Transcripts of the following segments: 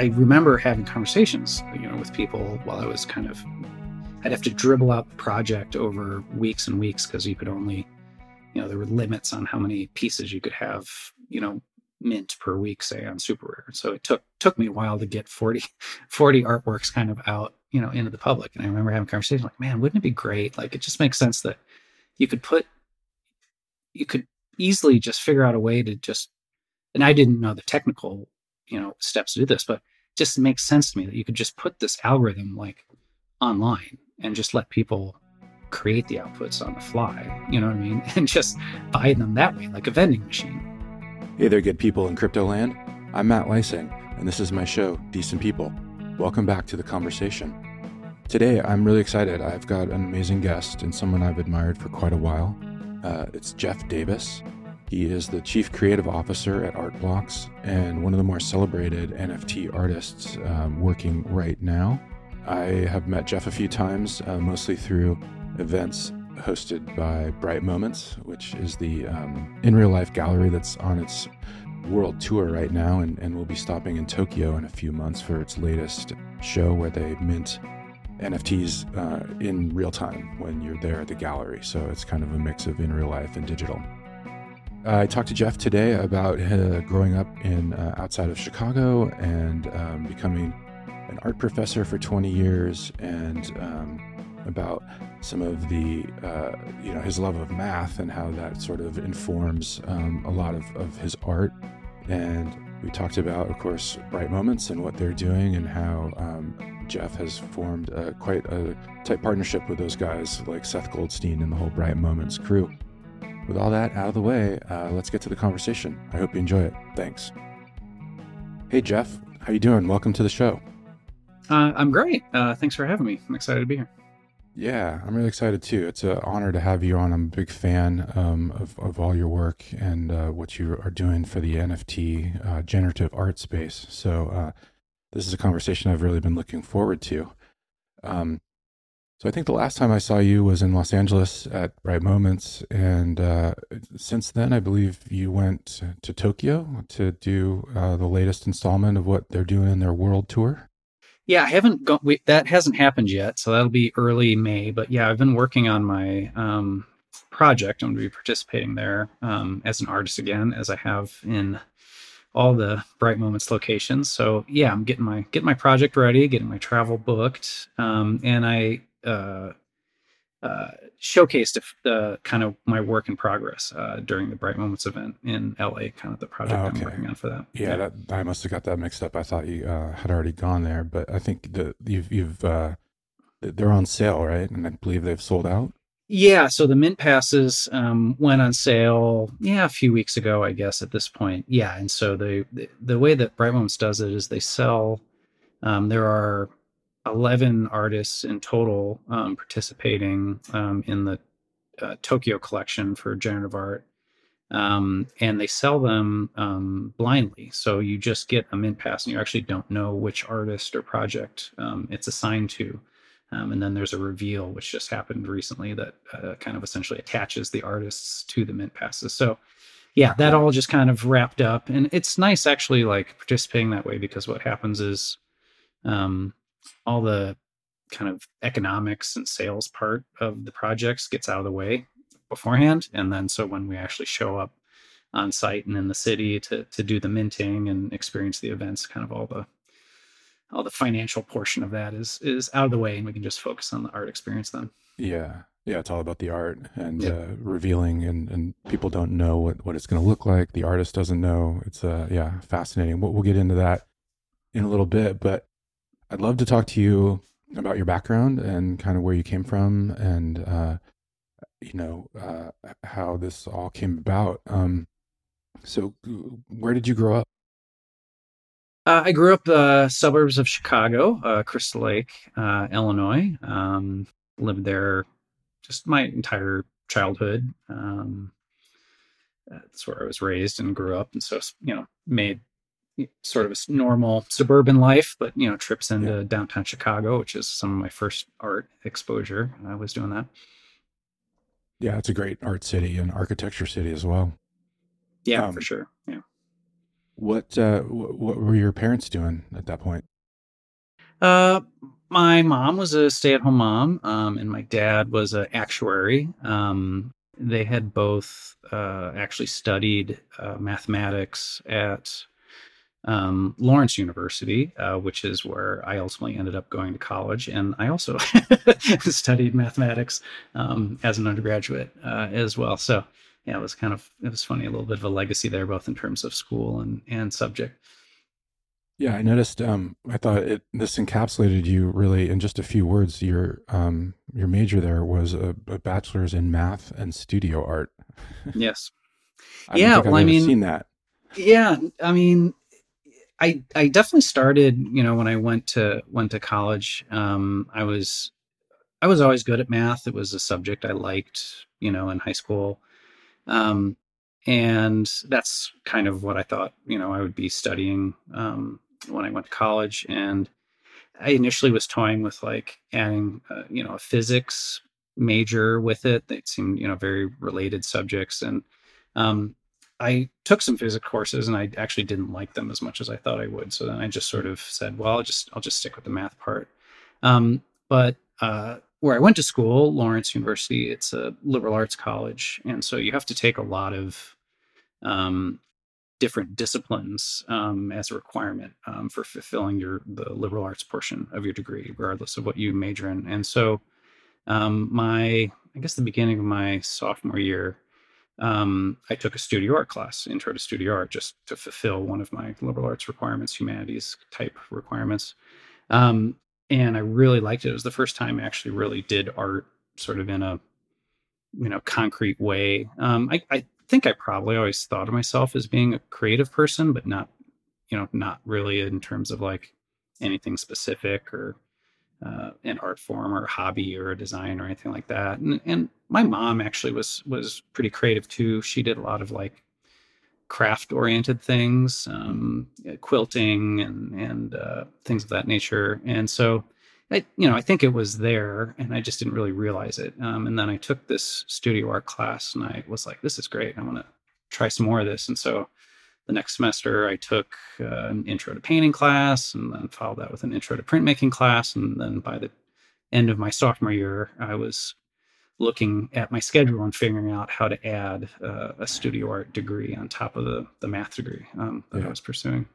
I remember having conversations, you know, with people while I was kind of, I'd have to dribble out the project over weeks and weeks because you could only, you know, there were limits on how many pieces you could have, you know, mint per week, say on SuperRare. So it took took me a while to get 40, 40 artworks kind of out, you know, into the public. And I remember having conversations like, man, wouldn't it be great? Like it just makes sense that you could put, you could easily just figure out a way to just, and I didn't know the technical, you know, steps to do this, but just makes sense to me that you could just put this algorithm like online and just let people create the outputs on the fly, you know what I mean? And just buy them that way, like a vending machine. Hey there, good people in crypto land. I'm Matt Leising, and this is my show, Decent People. Welcome back to the conversation. Today, I'm really excited. I've got an amazing guest and someone I've admired for quite a while. Uh, it's Jeff Davis. He is the Chief Creative Officer at Art Blocks and one of the more celebrated NFT artists um, working right now. I have met Jeff a few times, uh, mostly through events hosted by Bright Moments, which is the um, in real life gallery that's on its world tour right now and, and will be stopping in Tokyo in a few months for its latest show where they mint NFTs uh, in real time when you're there at the gallery. So it's kind of a mix of in real life and digital. I talked to Jeff today about uh, growing up in uh, outside of Chicago and um, becoming an art professor for 20 years and um, about some of the, uh, you know, his love of math and how that sort of informs um, a lot of, of his art. And we talked about, of course, Bright Moments and what they're doing and how um, Jeff has formed uh, quite a tight partnership with those guys like Seth Goldstein and the whole Bright Moments crew. With all that out of the way, uh, let's get to the conversation. I hope you enjoy it. Thanks. Hey, Jeff, how you doing? Welcome to the show. Uh, I'm great. Uh, thanks for having me. I'm excited to be here. Yeah, I'm really excited too. It's an honor to have you on. I'm a big fan um, of, of all your work and uh, what you are doing for the NFT uh, generative art space. So, uh, this is a conversation I've really been looking forward to. Um, so, I think the last time I saw you was in Los Angeles at Bright Moments. And uh, since then, I believe you went to Tokyo to do uh, the latest installment of what they're doing in their world tour. Yeah, I haven't gone. We, that hasn't happened yet, so that'll be early May. But yeah, I've been working on my um, project. I'm going to be participating there um, as an artist again, as I have in all the Bright Moments locations. So yeah, I'm getting my getting my project ready, getting my travel booked, um, and I uh, uh, showcased the kind of my work in progress uh, during the Bright Moments event in LA, kind of the project oh, okay. I'm working on for that. Yeah, yeah. That, I must have got that mixed up. I thought you uh, had already gone there, but I think that you've you've uh, they're on sale, right? And I believe they've sold out. Yeah, so the mint passes um, went on sale, yeah, a few weeks ago, I guess. At this point, yeah, and so the the, the way that Bright Moments does it is they sell. Um, there are 11 artists in total um, participating um, in the uh, Tokyo collection for generative art. Um, and they sell them um, blindly. So you just get a mint pass and you actually don't know which artist or project um, it's assigned to. Um, and then there's a reveal, which just happened recently, that uh, kind of essentially attaches the artists to the mint passes. So, yeah, that all just kind of wrapped up. And it's nice actually, like participating that way because what happens is um, all the kind of economics and sales part of the projects gets out of the way beforehand. And then so when we actually show up on site and in the city to to do the minting and experience the events kind of all the all the financial portion of that is is out of the way and we can just focus on the art experience then. Yeah. Yeah it's all about the art and uh, revealing and and people don't know what what it's going to look like. The artist doesn't know. It's uh yeah fascinating. We'll, we'll get into that in a little bit but I'd love to talk to you about your background and kind of where you came from and, uh, you know, uh, how this all came about. Um, so, where did you grow up? Uh, I grew up uh, suburbs of Chicago, uh, Crystal Lake, uh, Illinois. Um, lived there just my entire childhood. Um, that's where I was raised and grew up, and so you know made sort of a normal suburban life, but you know, trips into yeah. downtown Chicago, which is some of my first art exposure. I was doing that. Yeah, it's a great art city and architecture city as well. Yeah, um, for sure. Yeah. What uh, what were your parents doing at that point? Uh, my mom was a stay-at-home mom, um, and my dad was an actuary. Um, they had both uh, actually studied uh, mathematics at um, Lawrence University, uh, which is where I ultimately ended up going to college. And I also studied mathematics um, as an undergraduate uh, as well. So yeah, it was kind of it was funny, a little bit of a legacy there, both in terms of school and and subject. Yeah, I noticed. Um, I thought it this encapsulated you really in just a few words. Your um, your major there was a, a bachelor's in math and studio art. Yes. I yeah, well, I mean, seen that. Yeah, I mean, I I definitely started. You know, when I went to went to college, um, I was I was always good at math. It was a subject I liked. You know, in high school. Um, and that's kind of what I thought, you know, I would be studying um, when I went to college. And I initially was toying with like adding, uh, you know, a physics major with it. They seemed, you know, very related subjects. And um, I took some physics courses and I actually didn't like them as much as I thought I would. So then I just sort of said, well, I'll just, I'll just stick with the math part. Um, but uh, where I went to school, Lawrence University, it's a liberal arts college. And so you have to take a lot of um, different disciplines um, as a requirement um, for fulfilling your the liberal arts portion of your degree, regardless of what you major in. And so, um, my I guess the beginning of my sophomore year, um, I took a studio art class, intro to studio art, just to fulfill one of my liberal arts requirements, humanities type requirements. Um, and I really liked it. It was the first time I actually really did art, sort of in a you know concrete way. Um, I, I think I probably always thought of myself as being a creative person, but not, you know, not really in terms of like anything specific or uh, an art form or a hobby or a design or anything like that. And, and my mom actually was was pretty creative too. She did a lot of like craft oriented things, um, quilting and and uh, things of that nature. And so I, you know, I think it was there, and I just didn't really realize it. Um, and then I took this studio art class, and I was like, "This is great. I want to try some more of this." And so, the next semester, I took uh, an intro to painting class, and then followed that with an intro to printmaking class. And then by the end of my sophomore year, I was looking at my schedule and figuring out how to add uh, a studio art degree on top of the the math degree um, that yeah. I was pursuing.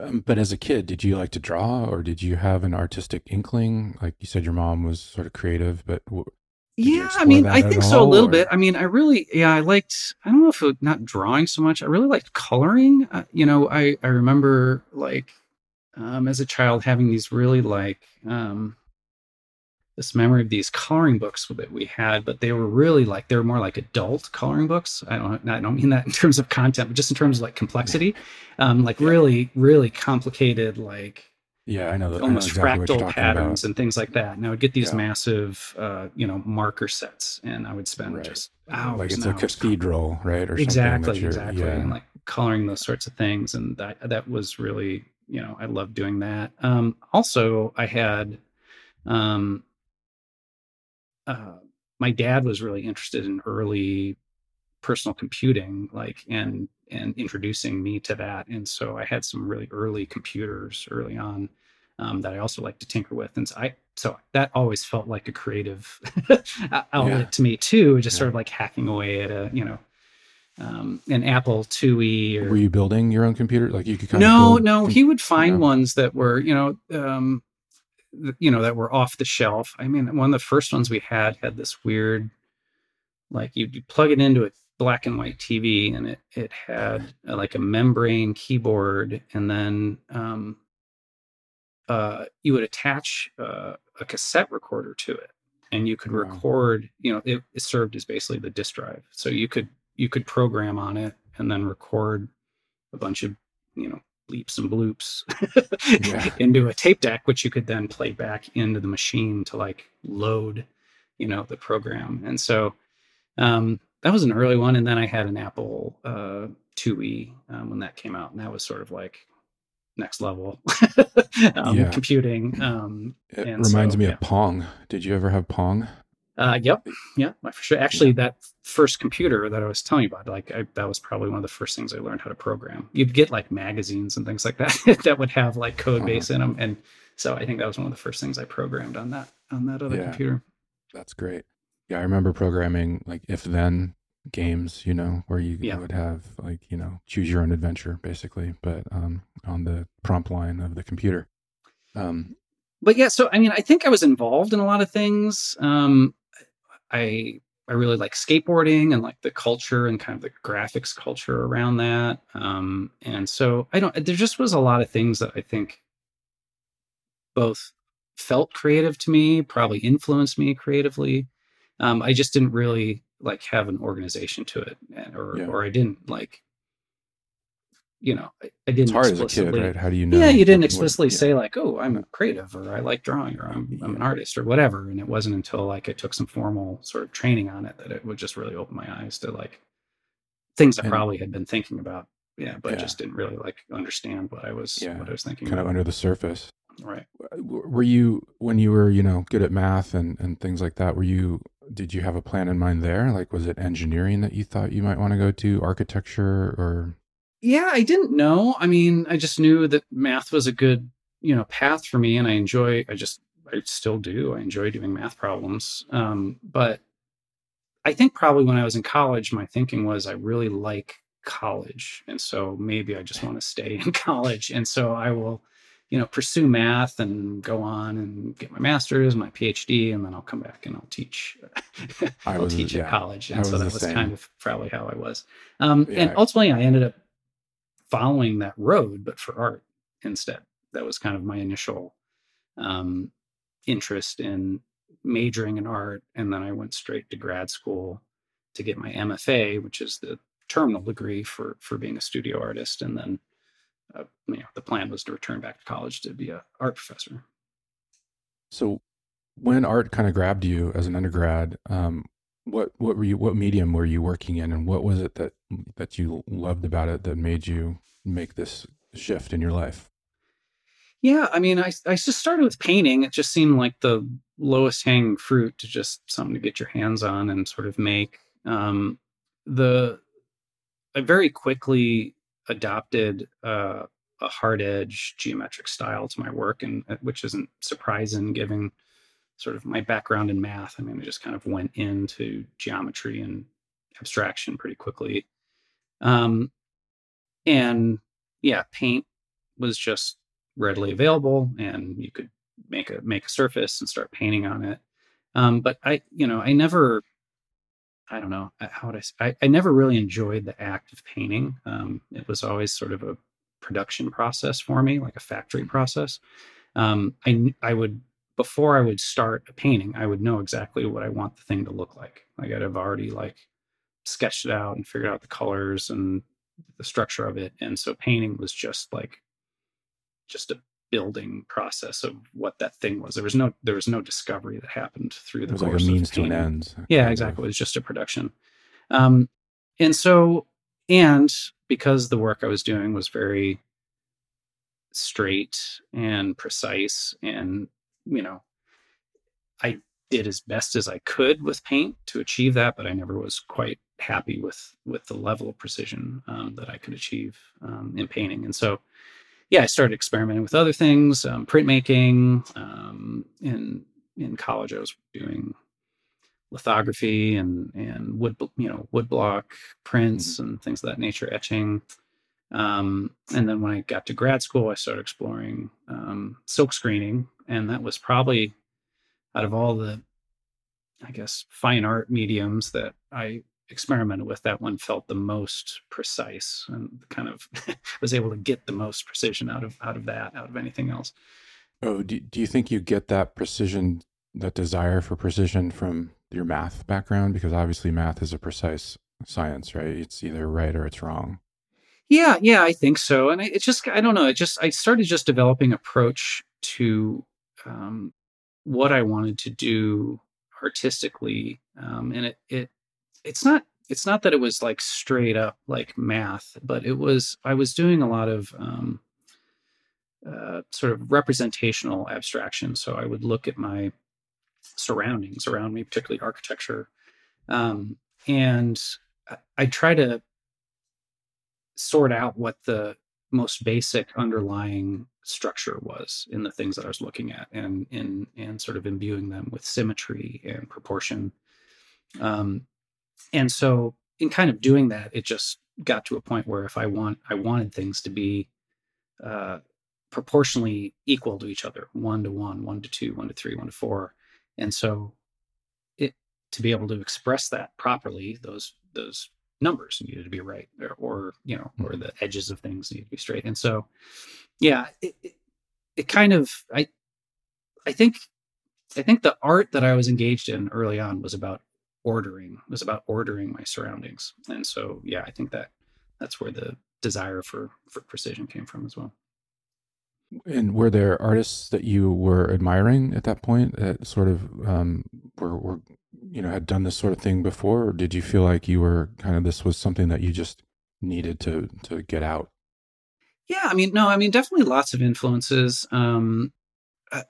Um, but as a kid, did you like to draw or did you have an artistic inkling? Like you said, your mom was sort of creative, but yeah, I mean, I think so a little or? bit. I mean, I really, yeah, I liked, I don't know if it, not drawing so much. I really liked coloring. Uh, you know, I, I remember like, um, as a child having these really like, um, this memory of these coloring books that we had, but they were really like they were more like adult coloring books. I don't I don't mean that in terms of content, but just in terms of like complexity, um, like yeah. really really complicated like yeah I know that, almost I know exactly fractal patterns about. and things like that. And I would get these yeah. massive uh, you know marker sets, and I would spend right. just hours. Like it's a cathedral, right? Or exactly, exactly, yeah. and like coloring those sorts of things, and that that was really you know I loved doing that. Um, also, I had um, uh, my dad was really interested in early personal computing, like and and introducing me to that. And so I had some really early computers early on um, that I also like to tinker with. And so I so that always felt like a creative outlet yeah. to me too, just yeah. sort of like hacking away at a you know um, an Apple IIe. Or, were you building your own computer? Like you could kind no, of no. He would find ones that were you know um, you know that were off the shelf. I mean, one of the first ones we had had this weird, like you plug it into a black and white TV, and it it had a, like a membrane keyboard, and then um, uh, you would attach uh, a cassette recorder to it, and you could record. You know, it, it served as basically the disk drive, so you could you could program on it and then record a bunch of you know bleeps and bloops yeah. into a tape deck, which you could then play back into the machine to like load, you know, the program. And so um, that was an early one. And then I had an Apple uh, IIe um, when that came out, and that was sort of like next level um, yeah. computing. Um, it reminds so, me yeah. of Pong. Did you ever have Pong? Uh, yep, yeah, for sure. Actually, yeah. that first computer that I was telling you about, like I, that was probably one of the first things I learned how to program. You'd get like magazines and things like that that would have like code uh-huh. base in them, and so I think that was one of the first things I programmed on that on that other yeah. computer. That's great. Yeah, I remember programming like if then games, you know, where you yeah. would have like, you know, choose your own adventure basically, but um, on the prompt line of the computer. Um, but yeah, so I mean, I think I was involved in a lot of things. Um, I I really like skateboarding and like the culture and kind of the graphics culture around that. Um, and so I don't. There just was a lot of things that I think both felt creative to me, probably influenced me creatively. Um, I just didn't really like have an organization to it, or yeah. or I didn't like, you know, I, I didn't. It's hard as a kid, right? How do you know? Yeah, you didn't explicitly what, yeah. say like, oh, I'm a creative, or I like drawing, or I'm. I'm an artist, or whatever. And it wasn't until like I took some formal sort of training on it that it would just really open my eyes to like things I and, probably had been thinking about. Yeah, but just didn't really like understand what I was what I was thinking. Kind about. of under the surface. Right. Were you when you were, you know, good at math and and things like that, were you did you have a plan in mind there? Like was it engineering that you thought you might want to go to, architecture or Yeah, I didn't know. I mean, I just knew that math was a good, you know, path for me and I enjoy I just I still do. I enjoy doing math problems. Um, but I think probably when I was in college, my thinking was I really like college. And so maybe I just want to stay in college. And so I will you know, pursue math and go on and get my master's, my PhD, and then I'll come back and I'll teach. I'll was, teach yeah, at college, and so that was same. kind of probably how I was. Um, yeah. And ultimately, I ended up following that road, but for art instead. That was kind of my initial um, interest in majoring in art, and then I went straight to grad school to get my MFA, which is the terminal degree for for being a studio artist, and then uh, you know, the plan was to return back to college to be a art professor. So, when art kind of grabbed you as an undergrad, um, what what were you what medium were you working in, and what was it that that you loved about it that made you make this shift in your life? Yeah, I mean, I I just started with painting. It just seemed like the lowest hanging fruit to just something to get your hands on and sort of make. Um, the I very quickly adopted uh, a hard edge geometric style to my work, and uh, which isn't surprising given sort of my background in math. I mean, I just kind of went into geometry and abstraction pretty quickly. Um, and yeah, paint was just readily available, and you could make a make a surface and start painting on it. Um, but I, you know, I never I don't know how would I, I, I never really enjoyed the act of painting. Um, it was always sort of a production process for me, like a factory process. Um, I I would before I would start a painting, I would know exactly what I want the thing to look like. Like I'd have already like sketched it out and figured out the colors and the structure of it. And so painting was just like just a building process of what that thing was. There was no there was no discovery that happened through the it was course like a means to an end. Yeah, exactly. It was just a production. Um, and so and because the work I was doing was very straight and precise and you know I did as best as I could with paint to achieve that, but I never was quite happy with with the level of precision um, that I could achieve um, in painting. And so yeah, I started experimenting with other things, um, printmaking. Um, in in college, I was doing lithography and and wood, you know, woodblock prints mm-hmm. and things of that nature, etching. Um, and then when I got to grad school, I started exploring um, silk screening, and that was probably out of all the, I guess, fine art mediums that I experimented with, that one felt the most precise and kind of was able to get the most precision out of out of that, out of anything else. Oh, do, do you think you get that precision, that desire for precision from your math background? Because obviously math is a precise science, right? It's either right or it's wrong. Yeah, yeah, I think so. And it just, I don't know, it just, I started just developing approach to um, what I wanted to do artistically. Um, and it, it it's not it's not that it was like straight up like math, but it was I was doing a lot of um, uh, sort of representational abstraction. So I would look at my surroundings around me, particularly architecture. Um, and I try to sort out what the most basic underlying structure was in the things that I was looking at and in and sort of imbuing them with symmetry and proportion. Um, and so in kind of doing that, it just got to a point where if I want I wanted things to be uh, proportionally equal to each other, one to one, one to two, one to three, one to four. And so it to be able to express that properly, those those numbers needed to be right or, or you know or hmm. the edges of things need to be straight. And so yeah it, it, it, kind of i i think i think the art that i was engaged in early on was about ordering was about ordering my surroundings. And so yeah i think that that's where the desire for for precision came from as well and were there artists that you were admiring at that point that sort of um, were, were you know had done this sort of thing before? Or did you feel like you were kind of this was something that you just needed to to get out? Yeah i mean no i mean definitely lots of influences. Um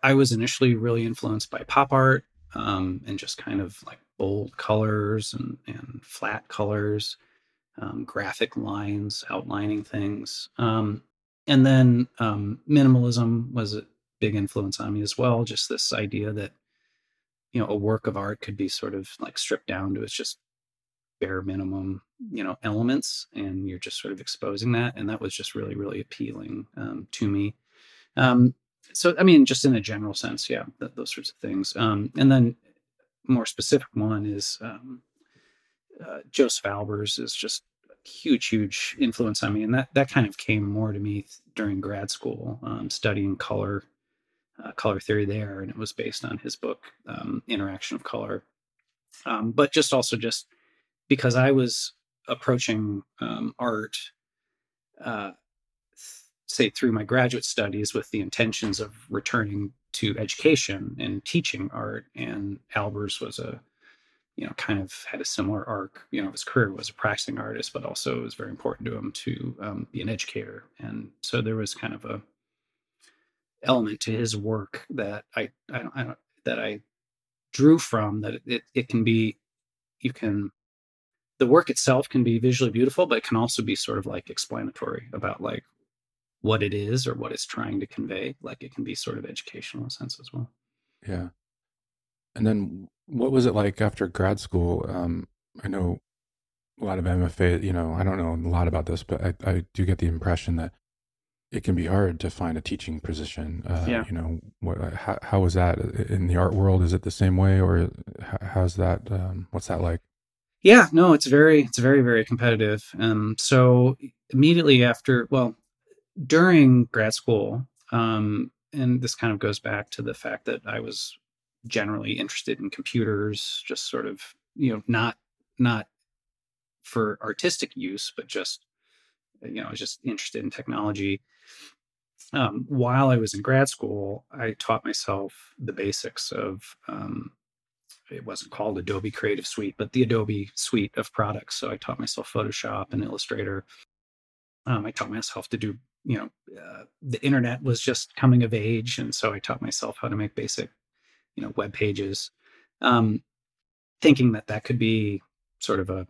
i was initially really influenced by pop art um and just kind of like bold colors and and flat colors um, graphic lines outlining things. Um and then um minimalism was a big influence on me as well just this idea that you know a work of art could be sort of like stripped down to its just bare minimum you know elements and you're just sort of exposing that and that was just really really appealing um, to me. Um, so i mean just in a general sense yeah th- those sorts of things. Um, and then more specific one is um, uh, josef albers is just huge huge influence on me and that that kind of came more to me during grad school um, studying color uh, color theory there, and it was based on his book um, Interaction of Color. Um, but just also just because I was approaching um, art, uh, say through my graduate studies, with the intentions of returning to education and teaching art, and Albers was a you know, kind of had a similar arc. You know, his career was a practicing artist, but also it was very important to him to um, be an educator. And so there was kind of a element to his work that I, I, don't, I that I drew from that it, it can be you can the work itself can be visually beautiful but it can also be sort of like explanatory about like what it is or what it's trying to convey like it can be sort of educational in a sense as well yeah and then what was it like after grad school um i know a lot of mfa you know i don't know a lot about this but i, I do get the impression that it can be hard to find a teaching position. Uh, yeah. You know, what, uh, how, how was that in the art world? Is it the same way, or how's that? Um, what's that like? Yeah, no, it's very, it's very, very competitive. Um, so immediately after, well, during grad school, um, and this kind of goes back to the fact that I was generally interested in computers, just sort of, you know, not not for artistic use, but just you know, I was just interested in technology. Um, while I was in grad school, I taught myself the basics of um, it wasn't called Adobe Creative Suite, but the Adobe suite of products. So I taught myself Photoshop and Illustrator. Um, I taught myself to do, you know, uh, the internet was just coming of age, and so I taught myself how to make basic, you know, web pages, um, thinking that that could be sort of a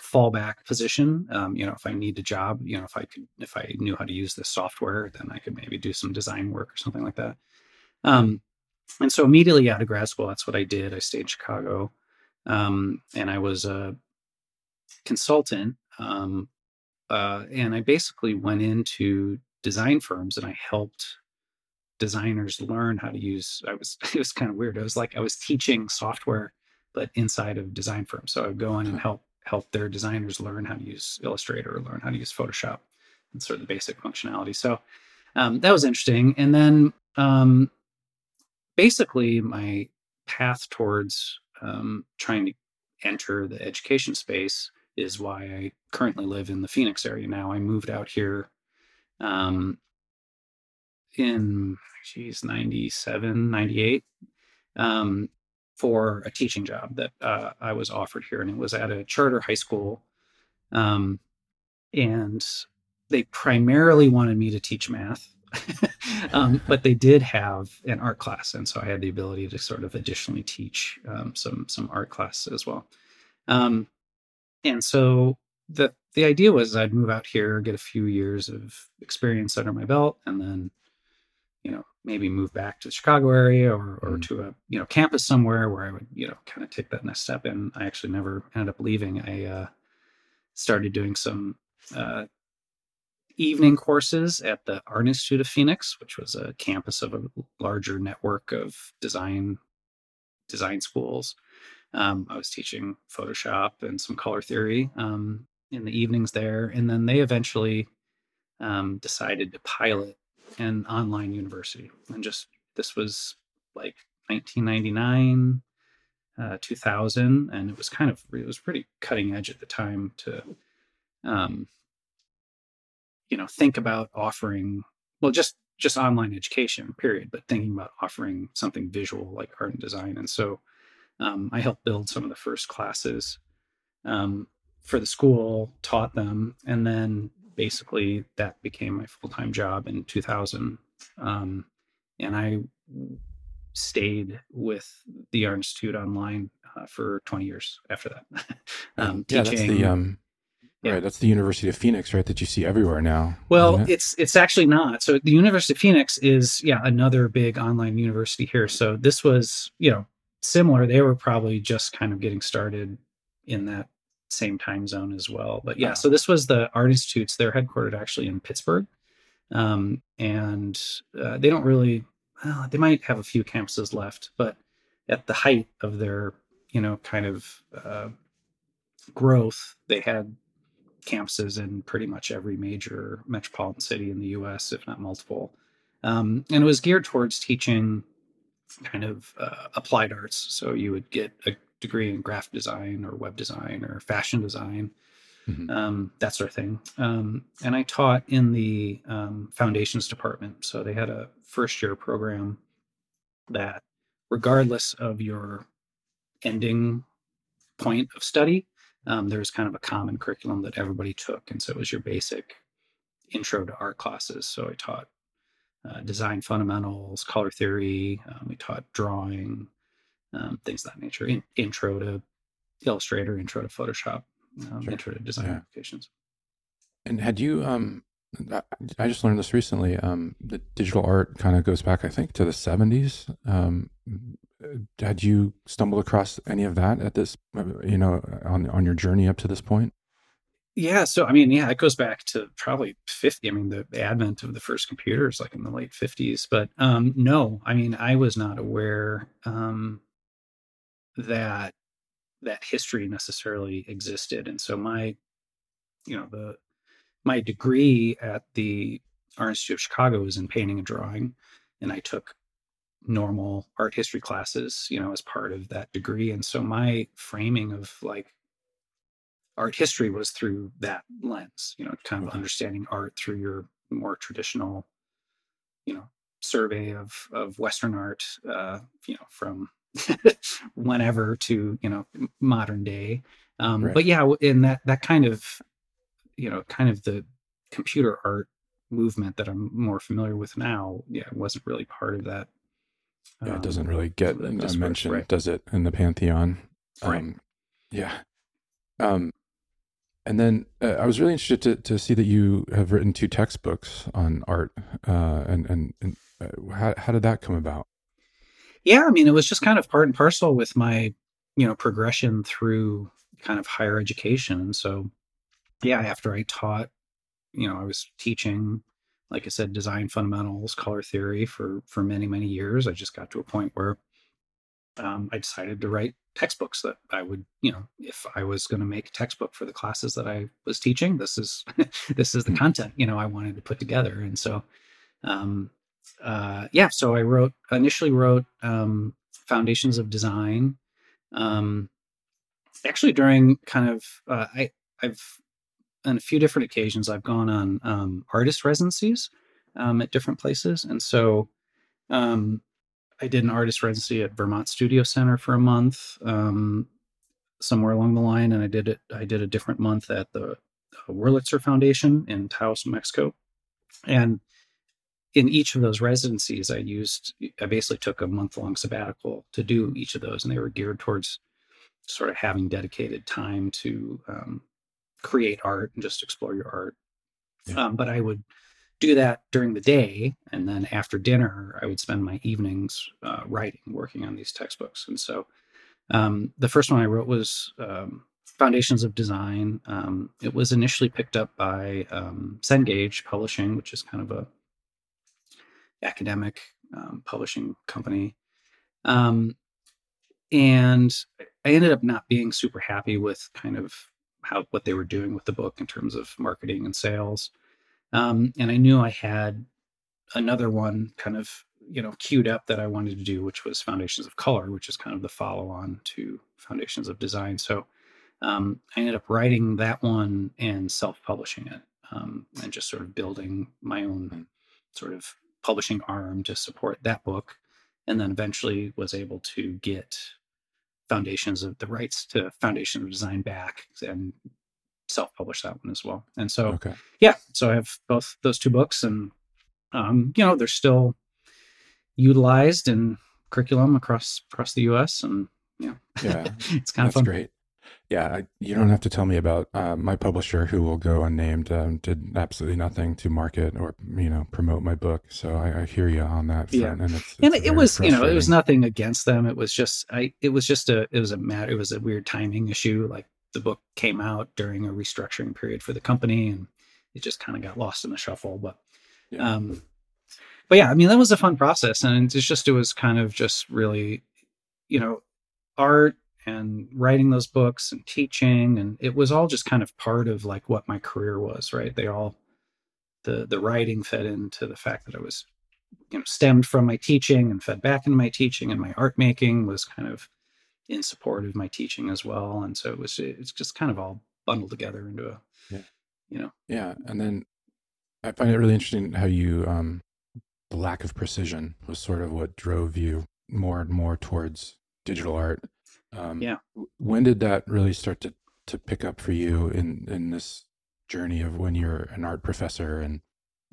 fallback position. Um, you know, if I need a job, you know, if I could, if I knew how to use this software, then I could maybe do some design work or something like that. Um, and so immediately out of grad school, that's what I did. I stayed in Chicago, um, and I was a consultant. Um, uh, and I basically went into design firms and I helped designers learn how to use. I was it was kind of weird. It was like I was teaching software, but inside of design firms. So I'd go in and help help their designers learn how to use Illustrator or learn how to use Photoshop and sort of the basic functionality. So um, that was interesting. And then um, basically, my path towards um, trying to enter the education space is why I currently live in the Phoenix area now. I moved out here um, in, geez, 97, 98. Um, for a teaching job that uh, I was offered here, and it was at a charter high school. Um, and they primarily wanted me to teach math. um, but they did have an art class, and so I had the ability to sort of additionally teach um, some some art class as well. Um, and so the the idea was I'd move out here, get a few years of experience under my belt, and then you know maybe move back to the Chicago area or or mm. to a you know campus somewhere where I would you know kind of take that next step. And I actually never ended up leaving. I uh, started doing some uh, evening courses at the Art Institute of Phoenix, which was a campus of a larger network of design design schools. Um, I was teaching Photoshop and some color theory um, in the evenings there, and then they eventually um, decided to pilot an online university, and just this was like 1999, uh, 2000, and it was kind of it was pretty cutting edge at the time to um, you know think about offering well just just online education period but thinking about offering something visual like art and design. And so um, i helped build some of the first classes um, for the school taught them and then basically that became my full-time job in 2000 um, and i stayed with the art institute online uh, for 20 years after that um, yeah, teaching, that's the um, yeah. Right, that's the University of Phoenix, right? That you see everywhere now. Well, it? it's it's actually not. So the University of Phoenix is yeah another big online university here. So this was you know similar. They were probably just kind of getting started in that same time zone as well. But yeah, so this was the Art Institutes. They're headquartered actually in Pittsburgh, um, and uh, they don't really. Well, they might have a few campuses left, but at the height of their you know kind of uh, growth, they had campuses in pretty much every major metropolitan city in the US, if not multiple. Um, and it was geared towards teaching kind of uh, applied arts. So you would get a degree in graphic design or web design or fashion design, mm-hmm. um, that sort of thing. Um, and I taught in the um, foundations department. So they had a first year program that, regardless of your ending point of study, um, there was kind of a common curriculum that everybody took. And so it was your basic intro to art classes. So I taught uh, design fundamentals, color theory, um, we taught drawing, um, things of that nature, in, intro to Illustrator, intro to Photoshop, um, sure. intro to design yeah. applications. And had you, um, I just learned this recently. Um, the digital art kind of goes back, I think, to the 70s. Um, had you stumbled across any of that at this you know on on your journey up to this point yeah so i mean yeah it goes back to probably 50 i mean the advent of the first computers like in the late 50s but um no i mean i was not aware um that that history necessarily existed and so my you know the my degree at the art institute of chicago was in painting and drawing and i took normal art history classes, you know, as part of that degree. And so my framing of like art history was through that lens, you know, kind of understanding art through your more traditional, you know, survey of of Western art, uh, you know, from whenever to you know modern day. Um, right. But yeah, in that that kind of, you know, kind of the computer art movement that I'm more familiar with now, yeah, wasn't really part of that yeah, it doesn't um, really get a mention, right. does it, in the pantheon? Right. Um, yeah. Um, and then uh, I was really interested to, to see that you have written two textbooks on art. Uh, and and, and uh, how, how did that come about? Yeah, I mean, it was just kind of part and parcel with my, you know, progression through kind of higher education. And so, yeah, after I taught, you know, I was teaching like I said, design fundamentals, color theory for for many many years. I just got to a point where um, I decided to write textbooks that I would, you know, if I was going to make a textbook for the classes that I was teaching, this is this is the hmm. content you know I wanted to put together. And so, um, uh, yeah, so I wrote initially wrote um, Foundations of Design. Um, actually, during kind of uh, I I've on a few different occasions, I've gone on um, artist residencies um, at different places. And so um, I did an artist residency at Vermont Studio Center for a month, um, somewhere along the line. And I did it, I did a different month at the Wurlitzer Foundation in Taos, Mexico. And in each of those residencies, I used, I basically took a month long sabbatical to do each of those, and they were geared towards sort of having dedicated time to um, create art and just explore your art. Yeah. Um, but I would do that during the day, and then after dinner, I would spend my evenings uh, writing, working on these textbooks. And so, um, the first one I wrote was um, Foundations of Design. Um, it was initially picked up by um, Cengage Publishing, which is kind of a academic um, publishing company. Um, and I ended up not being super happy with kind of how what they were doing with the book in terms of marketing and sales. Um, and I knew I had another one kind of you know queued up that I wanted to do, which was Foundations of Color, which is kind of the follow-on to Foundations of Design. So um, I ended up writing that one and self-publishing it, um, and just sort of building my own sort of publishing arm to support that book, and then eventually was able to get foundations of the rights to foundation of design back and self-publish that one as well. And so, okay. yeah, so I have both those two books, and um, you know they're still utilized in curriculum across across the U.S. and know, yeah, it's kind of fun. Great. Yeah, I, you don't have to tell me about uh, my publisher, who will go unnamed, um, did absolutely nothing to market or you know promote my book. So I, I hear you on that. Front, yeah, and, it's, it's and it was you know it was nothing against them. It was just I it was just a it was a matter it was a weird timing issue. Like the book came out during a restructuring period for the company, and it just kind of got lost in the shuffle. But yeah. um, but yeah, I mean that was a fun process, and it's just it was kind of just really you know art and writing those books and teaching and it was all just kind of part of like what my career was right? They all the the writing fed into the fact that i was you know stemmed from my teaching and fed back into my teaching and my art making was kind of in support of my teaching as well and so it was it's just kind of all bundled together into a yeah. you know. Yeah and then i find it really interesting how you um the lack of precision was sort of what drove you more and more towards digital art um, yeah. When did that really start to, to pick up for you in, in this journey of when you're an art professor and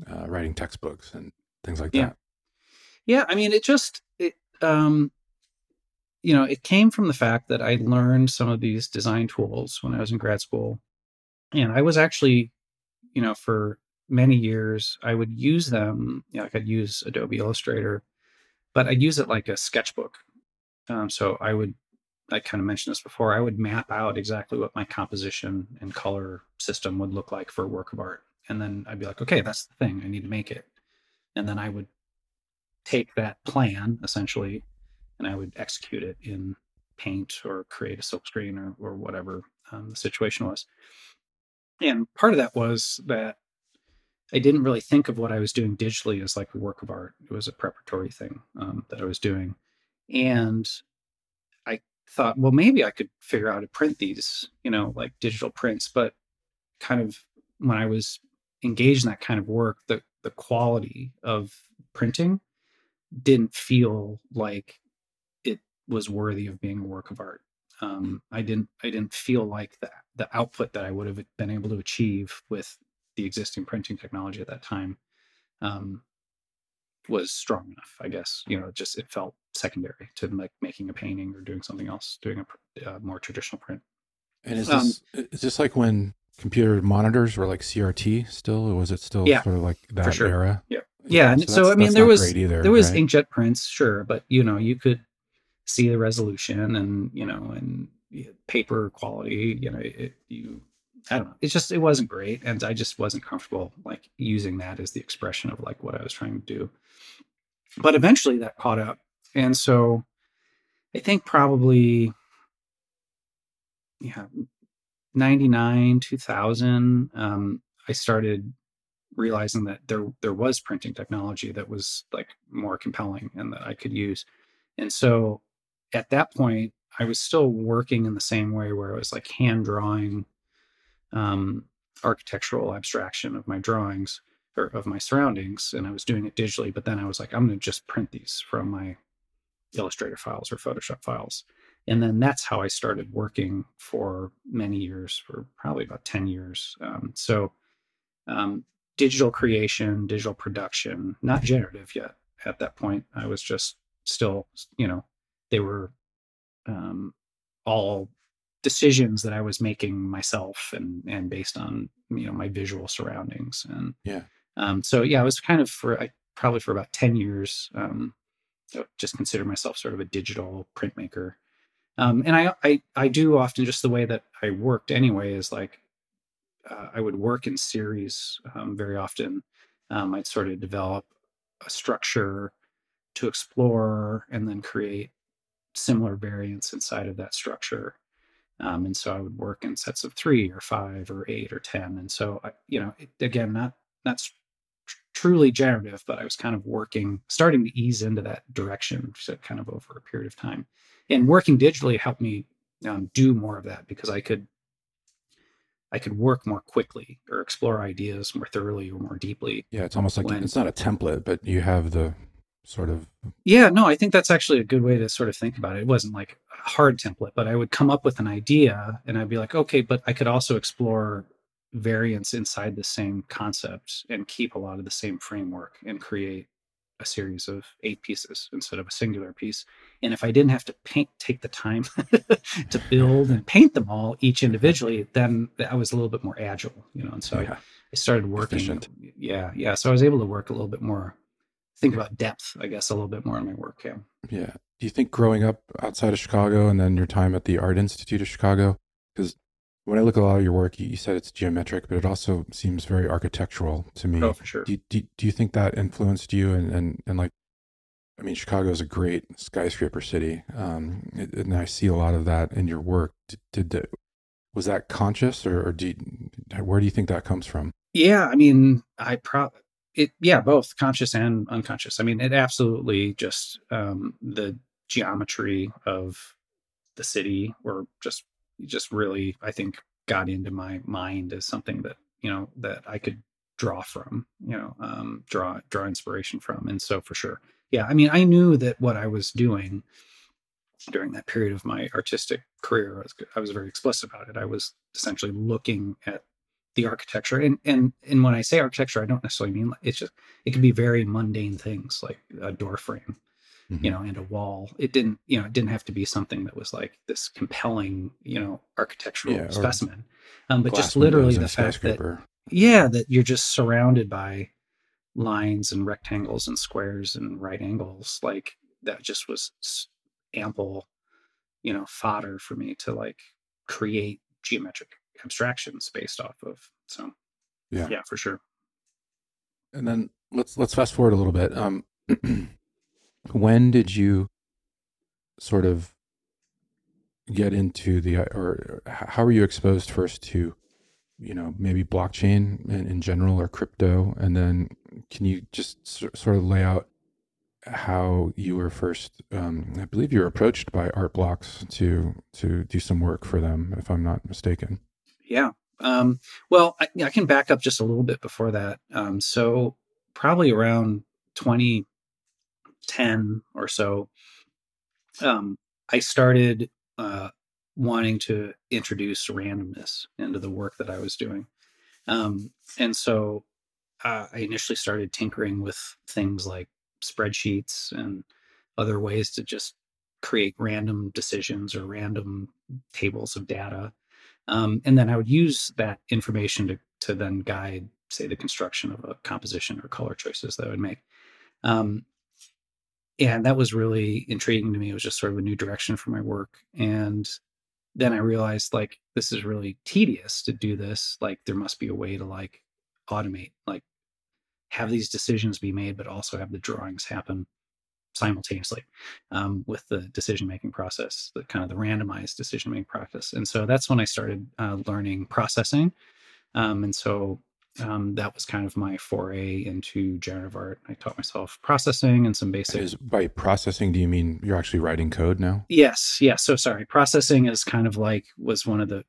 uh, writing textbooks and things like yeah. that? Yeah. I mean, it just, it, um, you know, it came from the fact that I learned some of these design tools when I was in grad school. And I was actually, you know, for many years, I would use them. You know, like I'd use Adobe Illustrator, but I'd use it like a sketchbook. Um, so I would I kind of mentioned this before, I would map out exactly what my composition and color system would look like for a work of art. And then I'd be like, okay, that's the thing. I need to make it. And then I would take that plan essentially and I would execute it in paint or create a silkscreen or, or whatever um, the situation was. And part of that was that I didn't really think of what I was doing digitally as like a work of art. It was a preparatory thing um, that I was doing. And thought, well, maybe I could figure out how to print these, you know, like digital prints. But kind of when I was engaged in that kind of work, the the quality of printing didn't feel like it was worthy of being a work of art. Um, I didn't I didn't feel like the the output that I would have been able to achieve with the existing printing technology at that time um, was strong enough. I guess you know, just it felt secondary to like making a painting or doing something else, doing a uh, more traditional print. And is this um, is this like when computer monitors were like CRT still, or was it still yeah, sort of like that sure. era? Yeah, yeah. And so, so I mean, there was either, there was right? inkjet prints, sure, but you know, you could see the resolution and you know, and paper quality. You know, it, you I don't know. It's just it wasn't great, and I just wasn't comfortable like using that as the expression of like what I was trying to do. But eventually, that caught up, and so I think probably, yeah, 99, 2000, um, I started realizing that there there was printing technology that was like more compelling and that I could use. And so at that point, I was still working in the same way where I was like hand drawing um, architectural abstraction of my drawings or of my surroundings, and I was doing it digitally. But then I was like, I'm going to just print these from my Illustrator files or Photoshop files. And then that's how I started working for many years, for probably about 10 years. Um, so um, digital creation, digital production, not generative yet at that point. I was just still, you know, they were um, all decisions that I was making myself and and based on you know my visual surroundings and yeah. Um, so yeah, I was kind of for I, probably for about ten years. Um, just consider myself sort of a digital printmaker. Um, and I, I I do often just the way that I worked anyway is like uh, I would work in series um, very often. Um, I'd sort of develop a structure to explore and then create similar variants inside of that structure. Um, and so I would work in sets of three or five or eight or ten. And so I, you know, it, again, not not truly generative, but I was kind of working, starting to ease into that direction, so kind of over a period of time. And working digitally helped me um, do more of that because I could I could work more quickly or explore ideas more thoroughly or more deeply. Yeah, it's almost like when, it's not a template, but you have the sort of. Yeah, no, I think that's actually a good way to sort of think about it. It wasn't like a hard template, but I would come up with an idea and I'd be like, okay, but I could also explore variants inside the same concept and keep a lot of the same framework and create a series of eight pieces instead of a singular piece. And if I didn't have to paint, take the time to build and paint them all each individually, then I was a little bit more agile, you know. And so yeah. I, I, started working. Efficient. Yeah, yeah. So I was able to work a little bit more, think about depth, I guess, a little bit more in my work. Yeah. Yeah. Do you think growing up outside of Chicago and then your time at the Art Institute of Chicago, because when I look at a lot of your work, you, said it's geometric, but it also seems very architectural to me. Oh, for sure. Do, do, do you think that influenced you? And, and, and like, I mean, Chicago is a great skyscraper city. Um, and I see a lot of that in your work. Did, did the, was that conscious or, or do you, where do you think that comes from? Yeah. I mean, I probably, it, yeah, both conscious and unconscious. I mean, it absolutely just, um, the geometry of the city or just just really I think got into my mind as something that you know that I could draw from, you know, um, draw draw inspiration from, and so for sure, yeah. I mean, I knew that what I was doing during that period of my artistic career, I was, I was very explicit about it. I was essentially looking at the architecture, and and and when I say architecture, I don't necessarily mean it's just it can be very mundane things like a door frame mm-hmm. you know, and a wall. It didn't, you know, it didn't have to be something that was like this compelling, you know, architectural yeah, specimen. Um, but just literally the fact that, yeah, that you're just surrounded by lines and rectangles and squares and right angles. Like that just was ample, you know, fodder for me to like create geometric abstractions based off of. So, yeah, yeah, for sure. And then let's let's fast forward a little bit. Um, when did you sort of get into the or how were you exposed first to you know maybe blockchain in, in general or crypto? And then can you just sort of lay out how you were first um, i believe you were approached by art blocks to to do some work for them if i'm not mistaken. Yeah. Um, well I, I, can back up just a little bit before that. Um, so probably around 20 10 or so, um, I started uh, wanting to introduce randomness into the work that I was doing. Um, and so uh, I initially started tinkering with things like spreadsheets and other ways to just create random decisions or random tables of data. Um, and then I would use that information to, to then guide, say, the construction of a composition or color choices that I would make. Um, and that was really intriguing to me. It was just sort of a new direction for my work. And then I realized like this is really tedious to do this. Like there must be a way to like automate, like have these decisions be made, but also have the drawings happen simultaneously um, with the decision making process, the kind of the randomized decision making process. And so that's when I started uh, learning processing. Um, and so um, that was kind of my foray into generative art. I taught myself processing and some basic. Is, by processing, do you mean you're actually writing code now? Yes. Yeah. So sorry. Processing is kind of like was one of the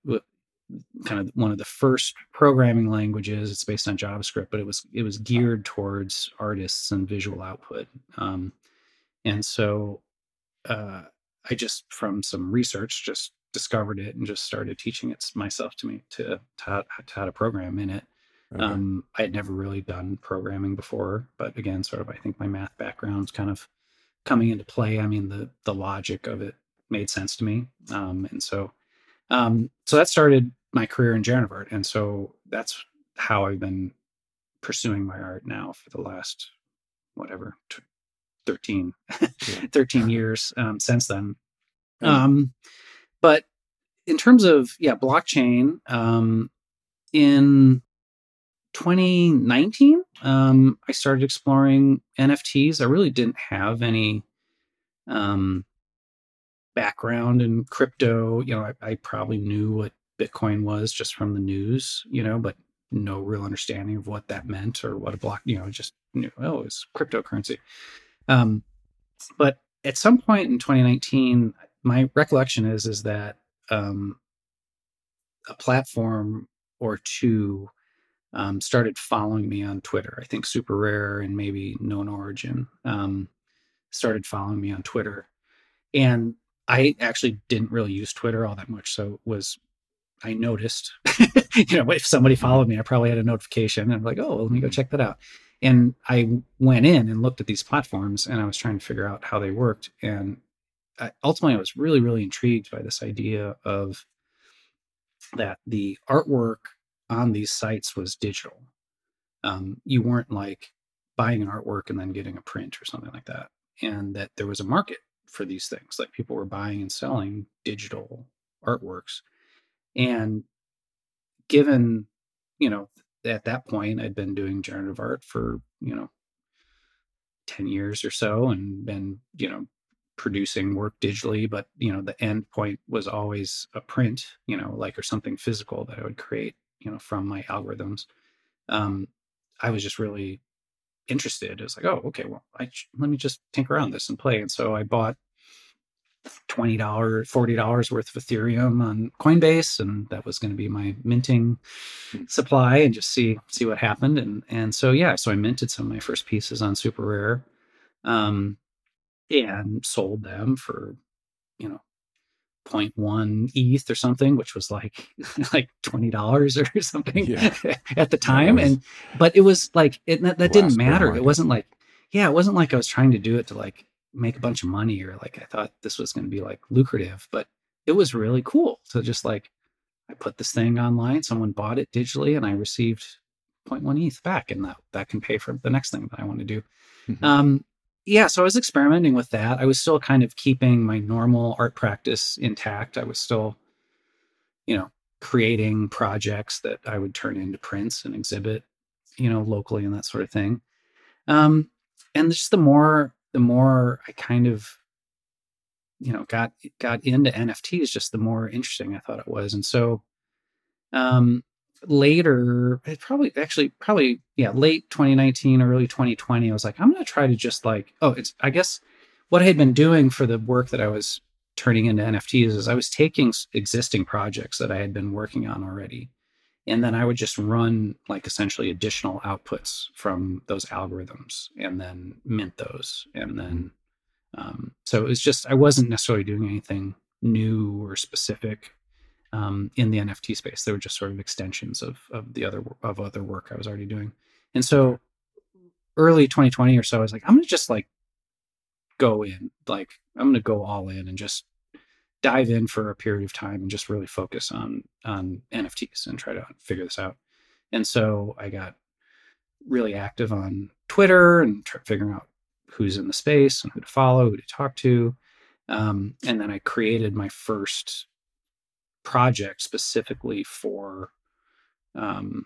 kind of one of the first programming languages. It's based on JavaScript, but it was it was geared towards artists and visual output. Um, and so uh, I just from some research just discovered it and just started teaching it myself to me to to, to how to program in it Okay. Um, I had never really done programming before, but again, sort of, I think my math background's kind of coming into play. I mean, the the logic of it made sense to me, um, and so um, so that started my career in generative art, and so that's how I've been pursuing my art now for the last whatever t- 13, yeah. 13 years um, since then. Um, but in terms of yeah, blockchain, um, in 2019, um, I started exploring NFTs. I really didn't have any um, background in crypto. You know, I, I, probably knew what Bitcoin was just from the news, you know, but no real understanding of what that meant or what a block, you know, just knew, oh, it's cryptocurrency. Um, but at some point in 2019, my recollection is is that um, a platform or two um, started following me on Twitter. I think SuperRare and maybe KnownOrigin um, started following me on Twitter, and I actually didn't really use Twitter all that much, so it was I noticed, you know, if somebody followed me, I probably had a notification and I'm like, oh, well, let me go check that out. And I went in and looked at these platforms and I was trying to figure out how they worked. And I, ultimately, I was really, really intrigued by this idea of that the artwork on these sites was digital. Um, you weren't like buying an artwork and then getting a print or something like that. And that there was a market for these things. Like people were buying and selling digital artworks. And given, you know, at that point, I'd been doing generative art for, you know, 10 years or so and been, you know, producing work digitally, but, you know, the end point was always a print, you know, like or something physical that I would create, you know, from my algorithms. Um, I was just really interested. It was like, oh, okay, well, I, let me just tinker around this and play. And so I bought $20, $40 worth of Ethereum on Coinbase. And that was going to be my minting supply and just see, see what happened. And, and so, yeah, so I minted some of my first pieces on SuperRare, um, and sold them for, you know, 0.1 ETH or something, which was like like twenty dollars or something yeah. at the time. Was, and but it was like it that, that didn't matter. It wasn't like yeah, it wasn't like I was trying to do it to like make a bunch of money or like I thought this was going to be like lucrative, but it was really cool. So just like I put this thing online, someone bought it digitally, and I received 0.1 ETH back, and that that can pay for the next thing that I want to do. Mm-hmm. Um, yeah, so I was experimenting with that. I was still kind of keeping my normal art practice intact. I was still, you know, creating projects that I would turn into prints and exhibit, you know, locally and that sort of thing. Um, and just the more the more I kind of you know got got into NFTs, just the more interesting I thought it was. And so um later, probably actually probably yeah, late 2019, or early 2020, I was like, I'm gonna try to just like, oh, it's I guess what I had been doing for the work that I was turning into NFTs is I was taking existing projects that I had been working on already and then I would just run like essentially additional outputs from those algorithms and then mint those. And then, um, so it was just, I wasn't necessarily doing anything new or specific um, in the NFT space. They were just sort of extensions of, of the other, of other work I was already doing. And so early 2020 or so, I was like, I'm going to just like go in, like, I'm going to go all in and just dive in for a period of time and just really focus on on NFTs and try to figure this out. And so I got really active on Twitter and tr- figuring out who's in the space and who to follow, who to talk to. Um, and then I created my first project specifically for um,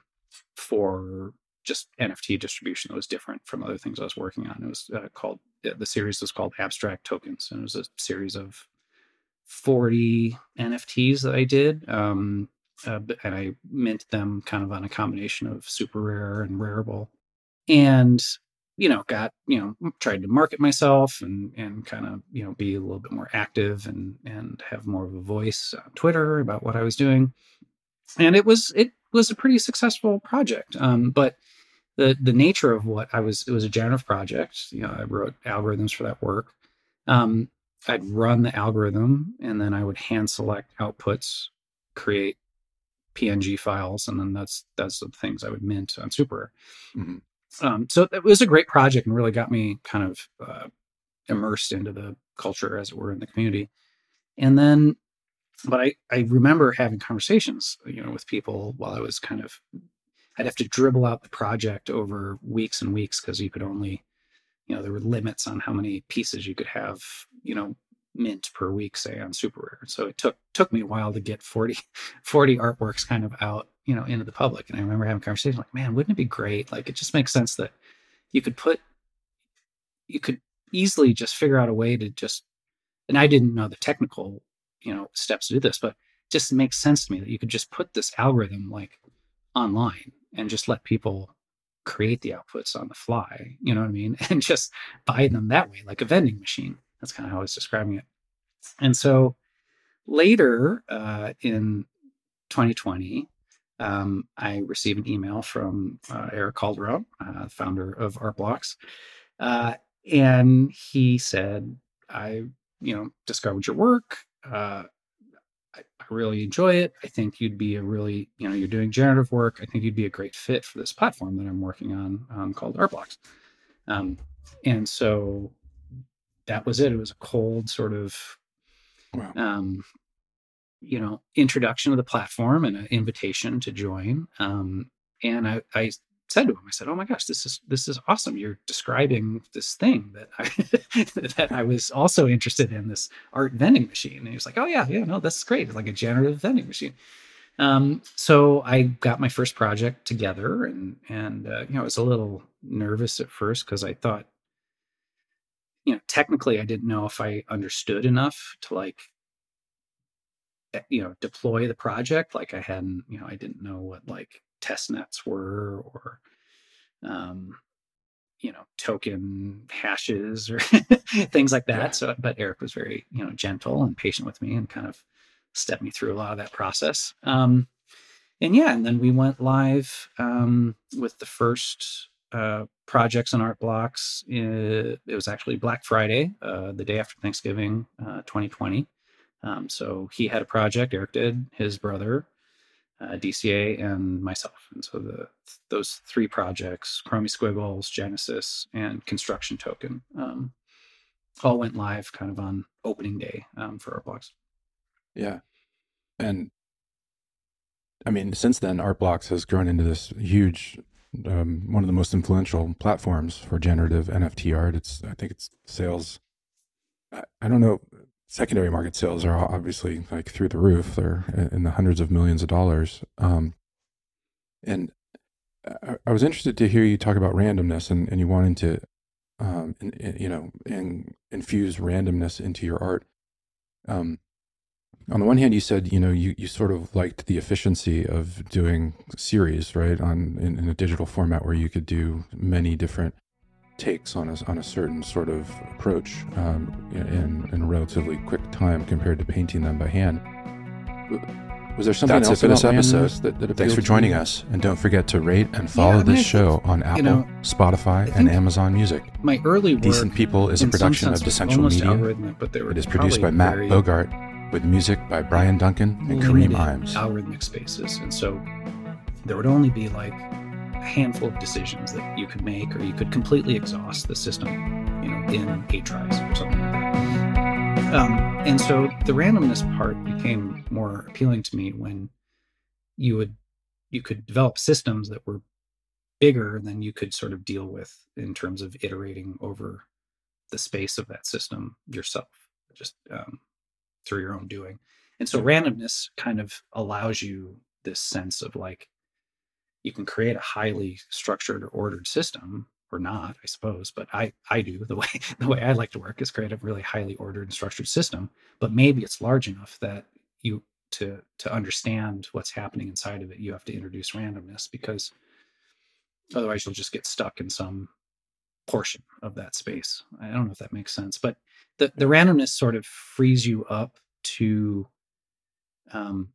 for just NFT distribution that was different from other things I was working on. It was uh, called the series was called Abstract Tokens, and it was a series of 40 NFTs that I did. Um, uh, and I mint them kind of on a combination of SuperRare and Rarible. And, you know, got, you know, tried to market myself and, and kind of, you know, be a little bit more active and, and have more of a voice on Twitter about what I was doing. And it was, it was a pretty successful project. Um, but the, the nature of what I was, it was a generative project. You know, I wrote algorithms for that work. Um, I'd run the algorithm and then I would hand select outputs, create PNG files, and then that's that's the things I would mint on Super. Mm-hmm. Um, so it was a great project and really got me kind of uh, immersed into the culture, as it were, in the community. And then, but I I remember having conversations, you know, with people while I was kind of I'd have to dribble out the project over weeks and weeks because you could only, you know, there were limits on how many pieces you could have, you know, mint per week, say on SuperRare. So it took took me a while to get 40, 40 artworks kind of out, you know, into the public. And I remember having a conversation like, man, wouldn't it be great? Like it just makes sense that you could put you could easily just figure out a way to just and I didn't know the technical, you know, steps to do this, but just makes sense to me that you could just put this algorithm like online and just let people create the outputs on the fly, you know what I mean? And just buy them that way, like a vending machine. That's kind of how I was describing it. And so later uh, in 2020, um, I received an email from uh, Erick Calderon, uh, founder of Art Blocks, uh, and he said, "I, you know, discovered your work. Uh, I, I, really enjoy it. I think you'd be a really, you know, you're doing generative work. I think you'd be a great fit for this platform that I'm working on um, called Art Blocks." Um, and so that was it. It was a cold sort of, wow. um, you know, introduction to the platform and an invitation to join. Um, and I, I said to him, I said, "Oh my gosh, this is this is awesome! You're describing this thing that I that I was also interested in this art vending machine." And he was like, "Oh yeah, yeah, no, that's great. It's like a generative vending machine." Um, so I got my first project together, and and uh, you know, I was a little nervous at first because I thought you know, technically I didn't know if I understood enough to like, you know, deploy the project. Like I hadn't, you know, I didn't know what like test nets were or, um, you know, token hashes or things like that. Yeah. So, but Eric was very, you know, gentle and patient with me and kind of stepped me through a lot of that process. Um, and yeah, and then we went live um, with the first uh, projects and Art Blocks. It, it was actually Black Friday, uh, the day after Thanksgiving, uh, 2020. Um, so he had a project, Eric did, his brother, uh, DCA, and myself. And so the those three projects, Chromie Squiggles, Genesis, and Construction Token, um, all went live kind of on opening day um, for Art Blocks. Yeah. And I mean, since then, Art Blocks has grown into this huge um, one of the most influential platforms for generative NFT art. It's I think it's sales. I don't know. Secondary market sales are obviously like through the roof. They're in the hundreds of millions of dollars. Um, and I, I, was interested to hear you talk about randomness and, and you wanting to, um, in, in, you know, in, infuse randomness into your art. Um, on the one hand, you said you know you, you sort of liked the efficiency of doing series right on in, in, a digital format where you could do many different takes on a on a certain sort of approach um, in in a relatively quick time compared to painting them by hand. Was there something That's else it for this episode? That, that Thanks for joining us, and don't forget to rate and follow yeah, this show on Apple, you know, Spotify, and Amazon Music. My early work, Decent People is a production of Decentral Media. But it is produced by Matt Bogart with music by Brian Duncan and Kareem Imes. Algorithmic spaces. And so there would only be like a handful of decisions that you could make, or you could completely exhaust the system, you know, in eight tries or something like that. Um, and so the randomness part became more appealing to me when you would you could develop systems that were bigger than you could sort of deal with in terms of iterating over the space of that system yourself. Just um, through your own doing. And so randomness kind of allows you this sense of like you can create a highly structured or ordered system or not, I suppose, but I I do the way the way I like to work is create a really highly ordered and structured system, but maybe it's large enough that you to to understand what's happening inside of it, you have to introduce randomness because otherwise you'll just get stuck in some portion of that space. I don't know if that makes sense, but the, the randomness sort of frees you up to um,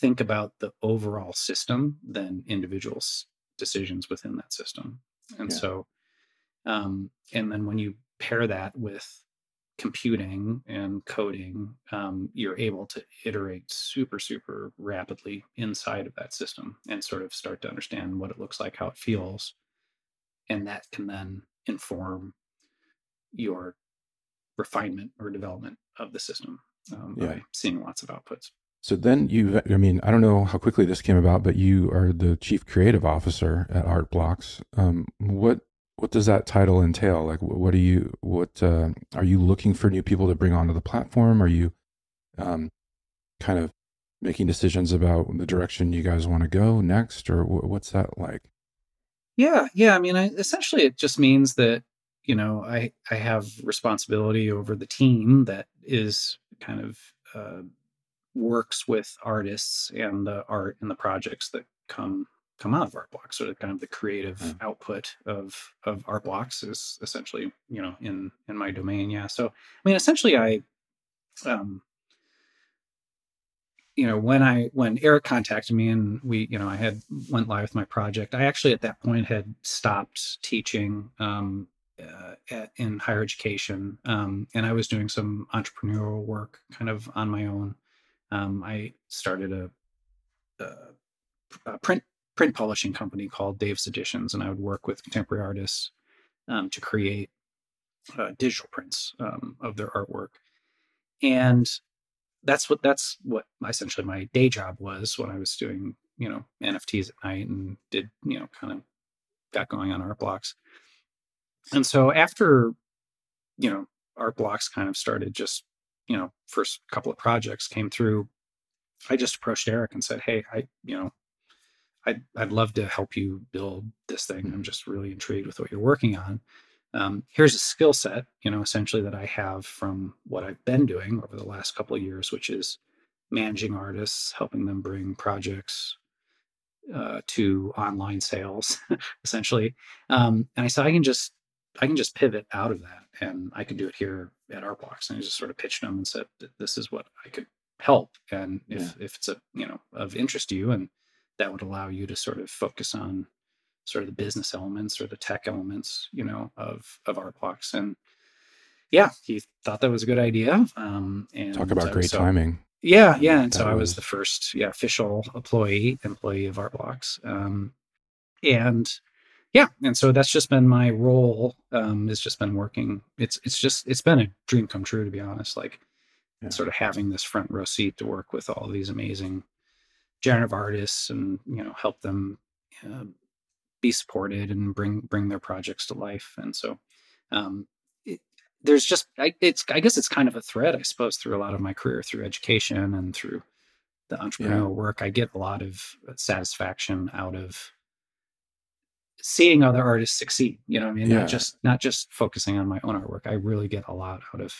think about the overall system than individuals' decisions within that system. And yeah. so, um, and then when you pair that with computing and coding, um, you're able to iterate super, super rapidly inside of that system and sort of start to understand what it looks like, how it feels. And that can then inform your refinement or development of the system um, yeah. by seeing lots of outputs. So then you, I mean, I don't know how quickly this came about, but you are the chief creative officer at Art Blocks. Um, what what does that title entail? Like, what are you? What uh, are you looking for new people to bring onto the platform? Are you um, kind of making decisions about the direction you guys want to go next, or what's that like? Yeah, yeah. I mean, I, essentially, it just means that you know I I have responsibility over the team that is kind of uh, works with artists and the art and the projects that come come out of Art Blocks. So kind of the creative mm. output of of Art Blocks is essentially you know in in my domain yeah. So i mean essentially i um you know when i when eric contacted me and we you know i had went live with my project i actually at that point had stopped teaching um uh, at, in higher education um, and i was doing some entrepreneurial work kind of on my own um, i started a, a, a print print publishing company called Dave's Editions, and I would work with contemporary artists um, to create uh, digital prints um, of their artwork. And that's what that's what essentially my day job was when I was doing you know NFTs at night and did you know kind of got going on Art Blocks. And so after you know Art Blocks kind of started just you know first couple of projects came through i just approached eric and said hey i you know I'd, I'd love to help you build this thing. I'm just really intrigued with what you're working on. Um, here's a skill set, you know, essentially that I have from what I've been doing over the last couple of years, which is managing artists, helping them bring projects uh, to online sales, essentially. Um, and I said I can just I can just pivot out of that, and I could do it here at Art Blocks. And I just sort of pitched them and said, "This is what I could help, and if yeah. if it's a you know of interest to you, and that would allow you to sort of focus on sort of the business elements or the tech elements, you know, of of Art Blocks. And yeah, he thought that was a good idea. Um, and talk about great so, timing. Yeah, yeah. And that so was... I was the first, yeah, official employee employee of Art Blocks. Um, and yeah, and so that's just been my role. Um, it's just been working. It's it's just it's been a dream come true to be honest. Like yeah. sort of having this front row seat to work with all these amazing generative artists and you know help them uh, be supported and bring bring their projects to life and so um, it, there's just I, it's i guess it's kind of a thread i suppose through a lot of my career through education and through the entrepreneurial yeah. work i get a lot of satisfaction out of seeing other artists succeed you know i mean yeah. not just not just focusing on my own artwork i really get a lot out of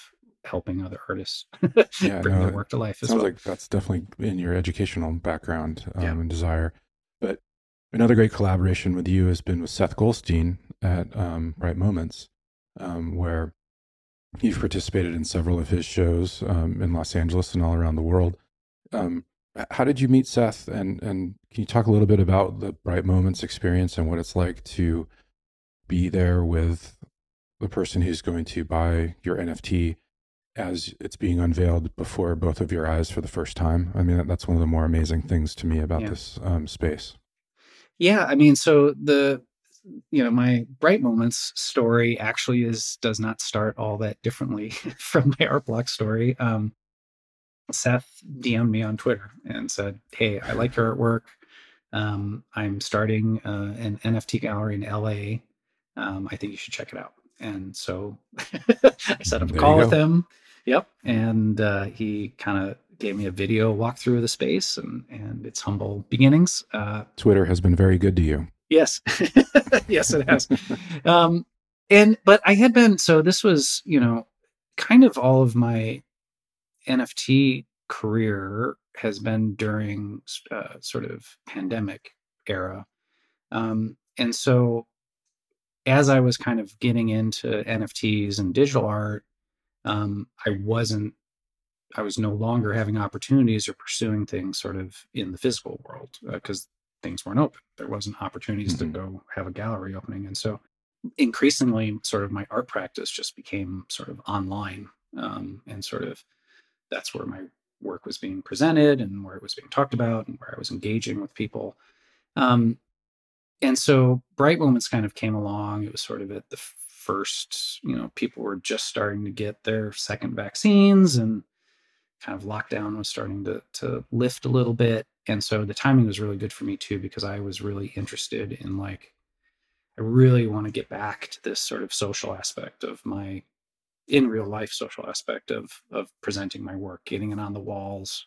helping other artists yeah, bring no, their work to life. sounds well. like that's definitely in your educational background um, yeah. and desire. But another great collaboration with you has been with Seth Goldstein at um, Bright Moments, um, where you've participated in several of his shows um, in Los Angeles and all around the world. How did you meet Seth? And and can you talk a little bit about the Bright Moments experience and what it's like to be there with the person who's going to buy your NFT as it's being unveiled before both of your eyes for the first time. I mean, that's one of the more amazing things to me about yeah. this um, space. Yeah, I mean, so the you know my Bright Moments story actually is does not start all that differently from my art block story. Um, Seth DM'd me on Twitter and said, "Hey, I like your artwork. Um, I'm starting uh, an NFT gallery in LA. Um, I think you should check it out." And so I set up a call with him. Yep. And uh, he kind of gave me a video walkthrough of the space and, and its humble beginnings. Uh, Twitter has been very good to you. Yes. yes, it has. um, and, but I had been, so this was, you know, kind of all of my NFT career has been during uh, sort of pandemic era. Um, and so as I was kind of getting into NFTs and digital art, um, I wasn't, I was no longer having opportunities or pursuing things sort of in the physical world because uh, things weren't open. There wasn't opportunities mm-hmm. to go have a gallery opening. And so increasingly, sort of my art practice just became sort of online um, and sort of that's where my work was being presented and where it was being talked about and where I was engaging with people. Um, and so Bright Moments kind of came along. It was sort of at the first, you know, people were just starting to get their second vaccines and kind of lockdown was starting to to lift a little bit. And so the timing was really good for me too, because I was really interested in like, I really want to get back to this sort of social aspect of my in real life social aspect of of presenting my work, getting it on the walls,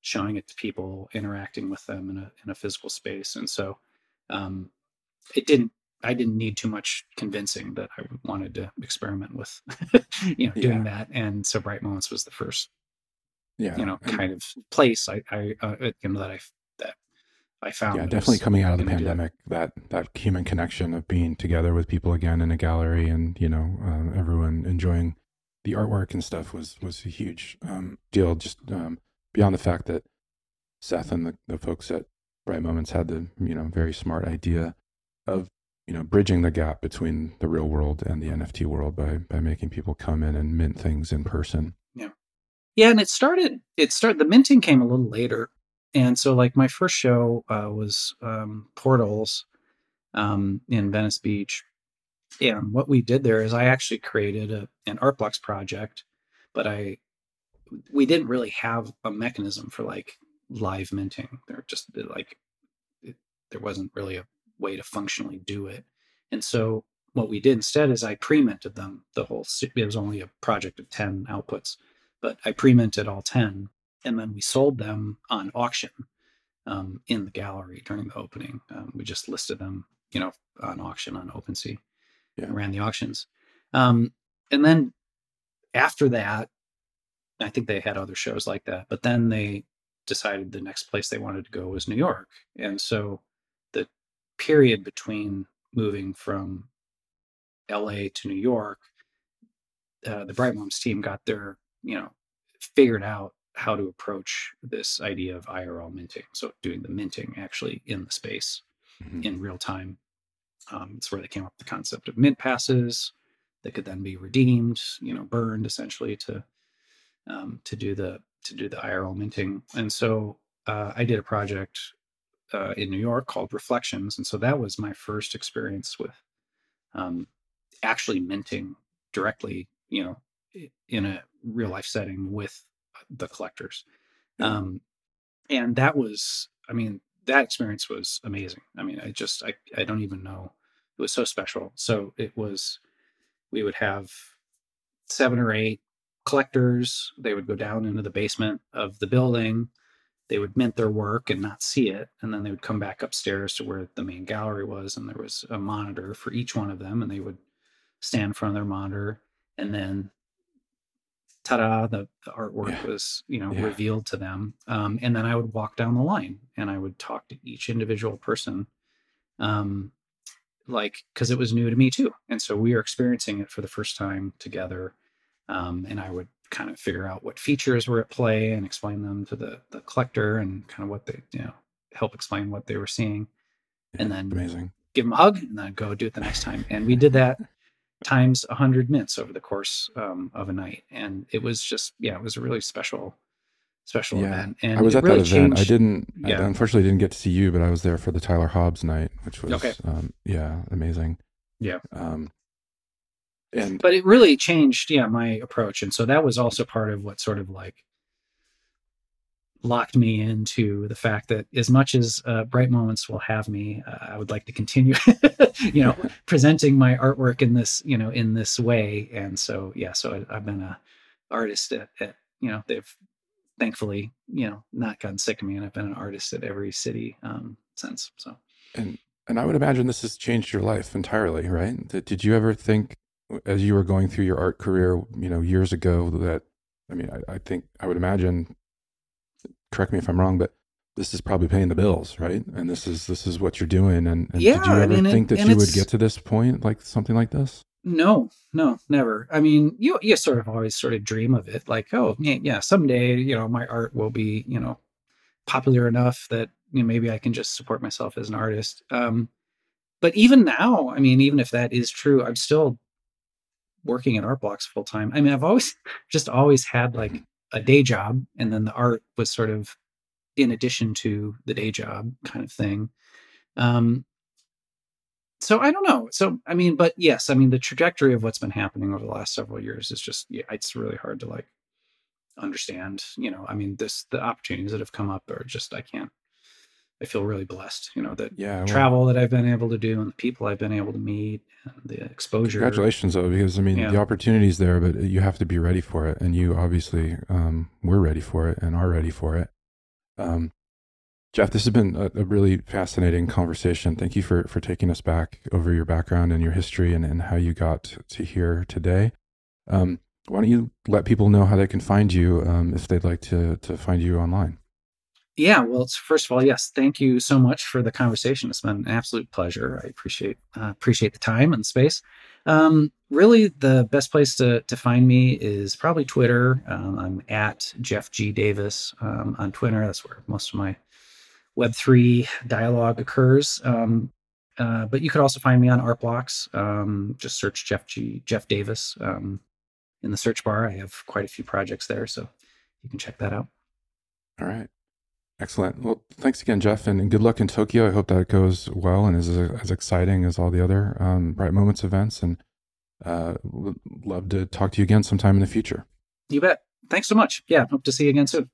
showing it to people, interacting with them in a in a physical space. And so um, it didn't I didn't need too much convincing that I wanted to experiment with, you know, doing yeah. that. And so Bright Moments was the first, yeah, you know, kind of place I, I, uh, you know, that I that I found. Yeah, definitely coming out of the pandemic, that that human connection of being together with people again in a gallery, and you know, uh, everyone enjoying the artwork and stuff was was a huge um, deal. Just um, beyond the fact that Seth and the, the folks at Bright Moments had the you know very smart idea of you know bridging the gap between the real world and the NFT world by by making people come in and mint things in person. Yeah, yeah, and it started. It started. The minting came a little later, and so like my first show uh, was um, Portals um, in Venice Beach, and what we did there is I actually created a, an art blocks project, but I we didn't really have a mechanism for like live minting. There just like it, there wasn't really a way to functionally do it, and so what we did instead is I pre-minted them. The whole it was only a project of ten outputs, but I pre-minted all ten, and then we sold them on auction um, in the gallery during the opening. Um, we just listed them, you know, on auction on OpenSea yeah. ran the auctions. Um, and then after that, I think they had other shows like that, but then they decided the next place they wanted to go was New York. And so the period between moving from LA to New York, uh, the Bright Moments team got their, you know, figured out how to approach this idea of IRL minting. So doing the minting actually in the space mm-hmm. in real time. Um, it's where they came up with the concept of mint passes that could then be redeemed, you know, burned essentially to um, to do the to do the IRL minting. And so uh, I did a project uh, in New York called Reflections, and so that was my first experience with um, actually minting directly, you know, in a real life setting with the collectors. Um, and that was, I mean, that experience was amazing. I mean, I just, I, I don't even know it was so special. So it was, we would have seven or eight collectors. They would go down into the basement of the building. They would mint their work and not see it. And then they would come back upstairs to where the main gallery was. And there was a monitor for each one of them. And they would stand in front of their monitor. And then, ta da, the, the artwork yeah. was, you know, yeah. revealed to them. Um, and then I would walk down the line and I would talk to each individual person. Um, like because it was new to me too and so we were experiencing it for the first time together um, and i would kind of figure out what features were at play and explain them to the the collector and kind of what they you know help explain what they were seeing yeah, and then amazing give them a hug and then go do it the next time and we did that times 100 minutes over the course um, of a night and it was just yeah it was a really special special yeah. event. And I was at really that event. Changed. I didn't, yeah. I unfortunately didn't get to see you, but I was there for the Tyler Hobbs night, which was, okay. um, yeah, amazing. Yeah. Um, and, but it really changed, yeah, my approach. And so that was also part of what sort of like locked me into the fact that as much as uh, Bright Moments will have me uh, i would like to continue you know presenting my artwork in this you know in this way and so yeah so I, have been a artist at, at you know they've thankfully, you know, not gotten sick of me, and I've been an artist at every city um, since. So, and and I would imagine this has changed your life entirely, right? Did you ever think, as you were going through your art career, you know, years ago, that I mean, I, I think I would imagine. Correct me if I'm wrong, but this is probably paying the bills, right? And this is this is what you're doing. And, and yeah, did you ever I mean, think that you would get to this point, like something like this? No, no, never. I mean, you you sort of always sort of dream of it, like, oh, yeah, yeah, someday, you know, my art will be, you know, popular enough that you know maybe I can just support myself as an artist. Um, but even now, I mean, even if that is true, I'm still working at Art Blocks full time i mean i've always just always had like a day job and then the art was sort of in addition to the day job kind of thing. Um so i don't know. So i mean but yes i mean the trajectory of what's been happening over the last several years is just yeah it's really hard to like understand you know? I mean this the opportunities that have come up are just i can't I feel really blessed, you know, that yeah, well, travel that I've been able to do and the people I've been able to meet and the exposure. Congratulations, though, because I mean, yeah. the opportunity's there, but you have to be ready for it. And you obviously um, were ready for it and are ready for it. Um, Jeff, this has been a, a, really fascinating conversation. Thank you for, for taking us back over your background and your history and, and how you got to here today. Um, why don't you let people know how they can find you um, if they'd like to, to find you online? Yeah, well, first of all, yes, thank you so much for the conversation. It's been an absolute pleasure. I appreciate uh, appreciate the time and space. Um, really, the best place to to find me is probably Twitter. Um, I'm at Jeff G Davis um, on Twitter. That's where most of my Web three dialogue occurs. Um, uh, but you could also find me on Art Blocks. Um, just search Jeff G Jeff Davis um, in the search bar. I have quite a few projects there, so you can check that out. All right. Excellent. Well, thanks again, Jeff, and good luck in Tokyo. I hope that goes well and is as exciting as all the other um, Bright Moments events. And uh, would love to talk to you again sometime in the future. You bet. Thanks so much. Yeah, hope to see you again soon.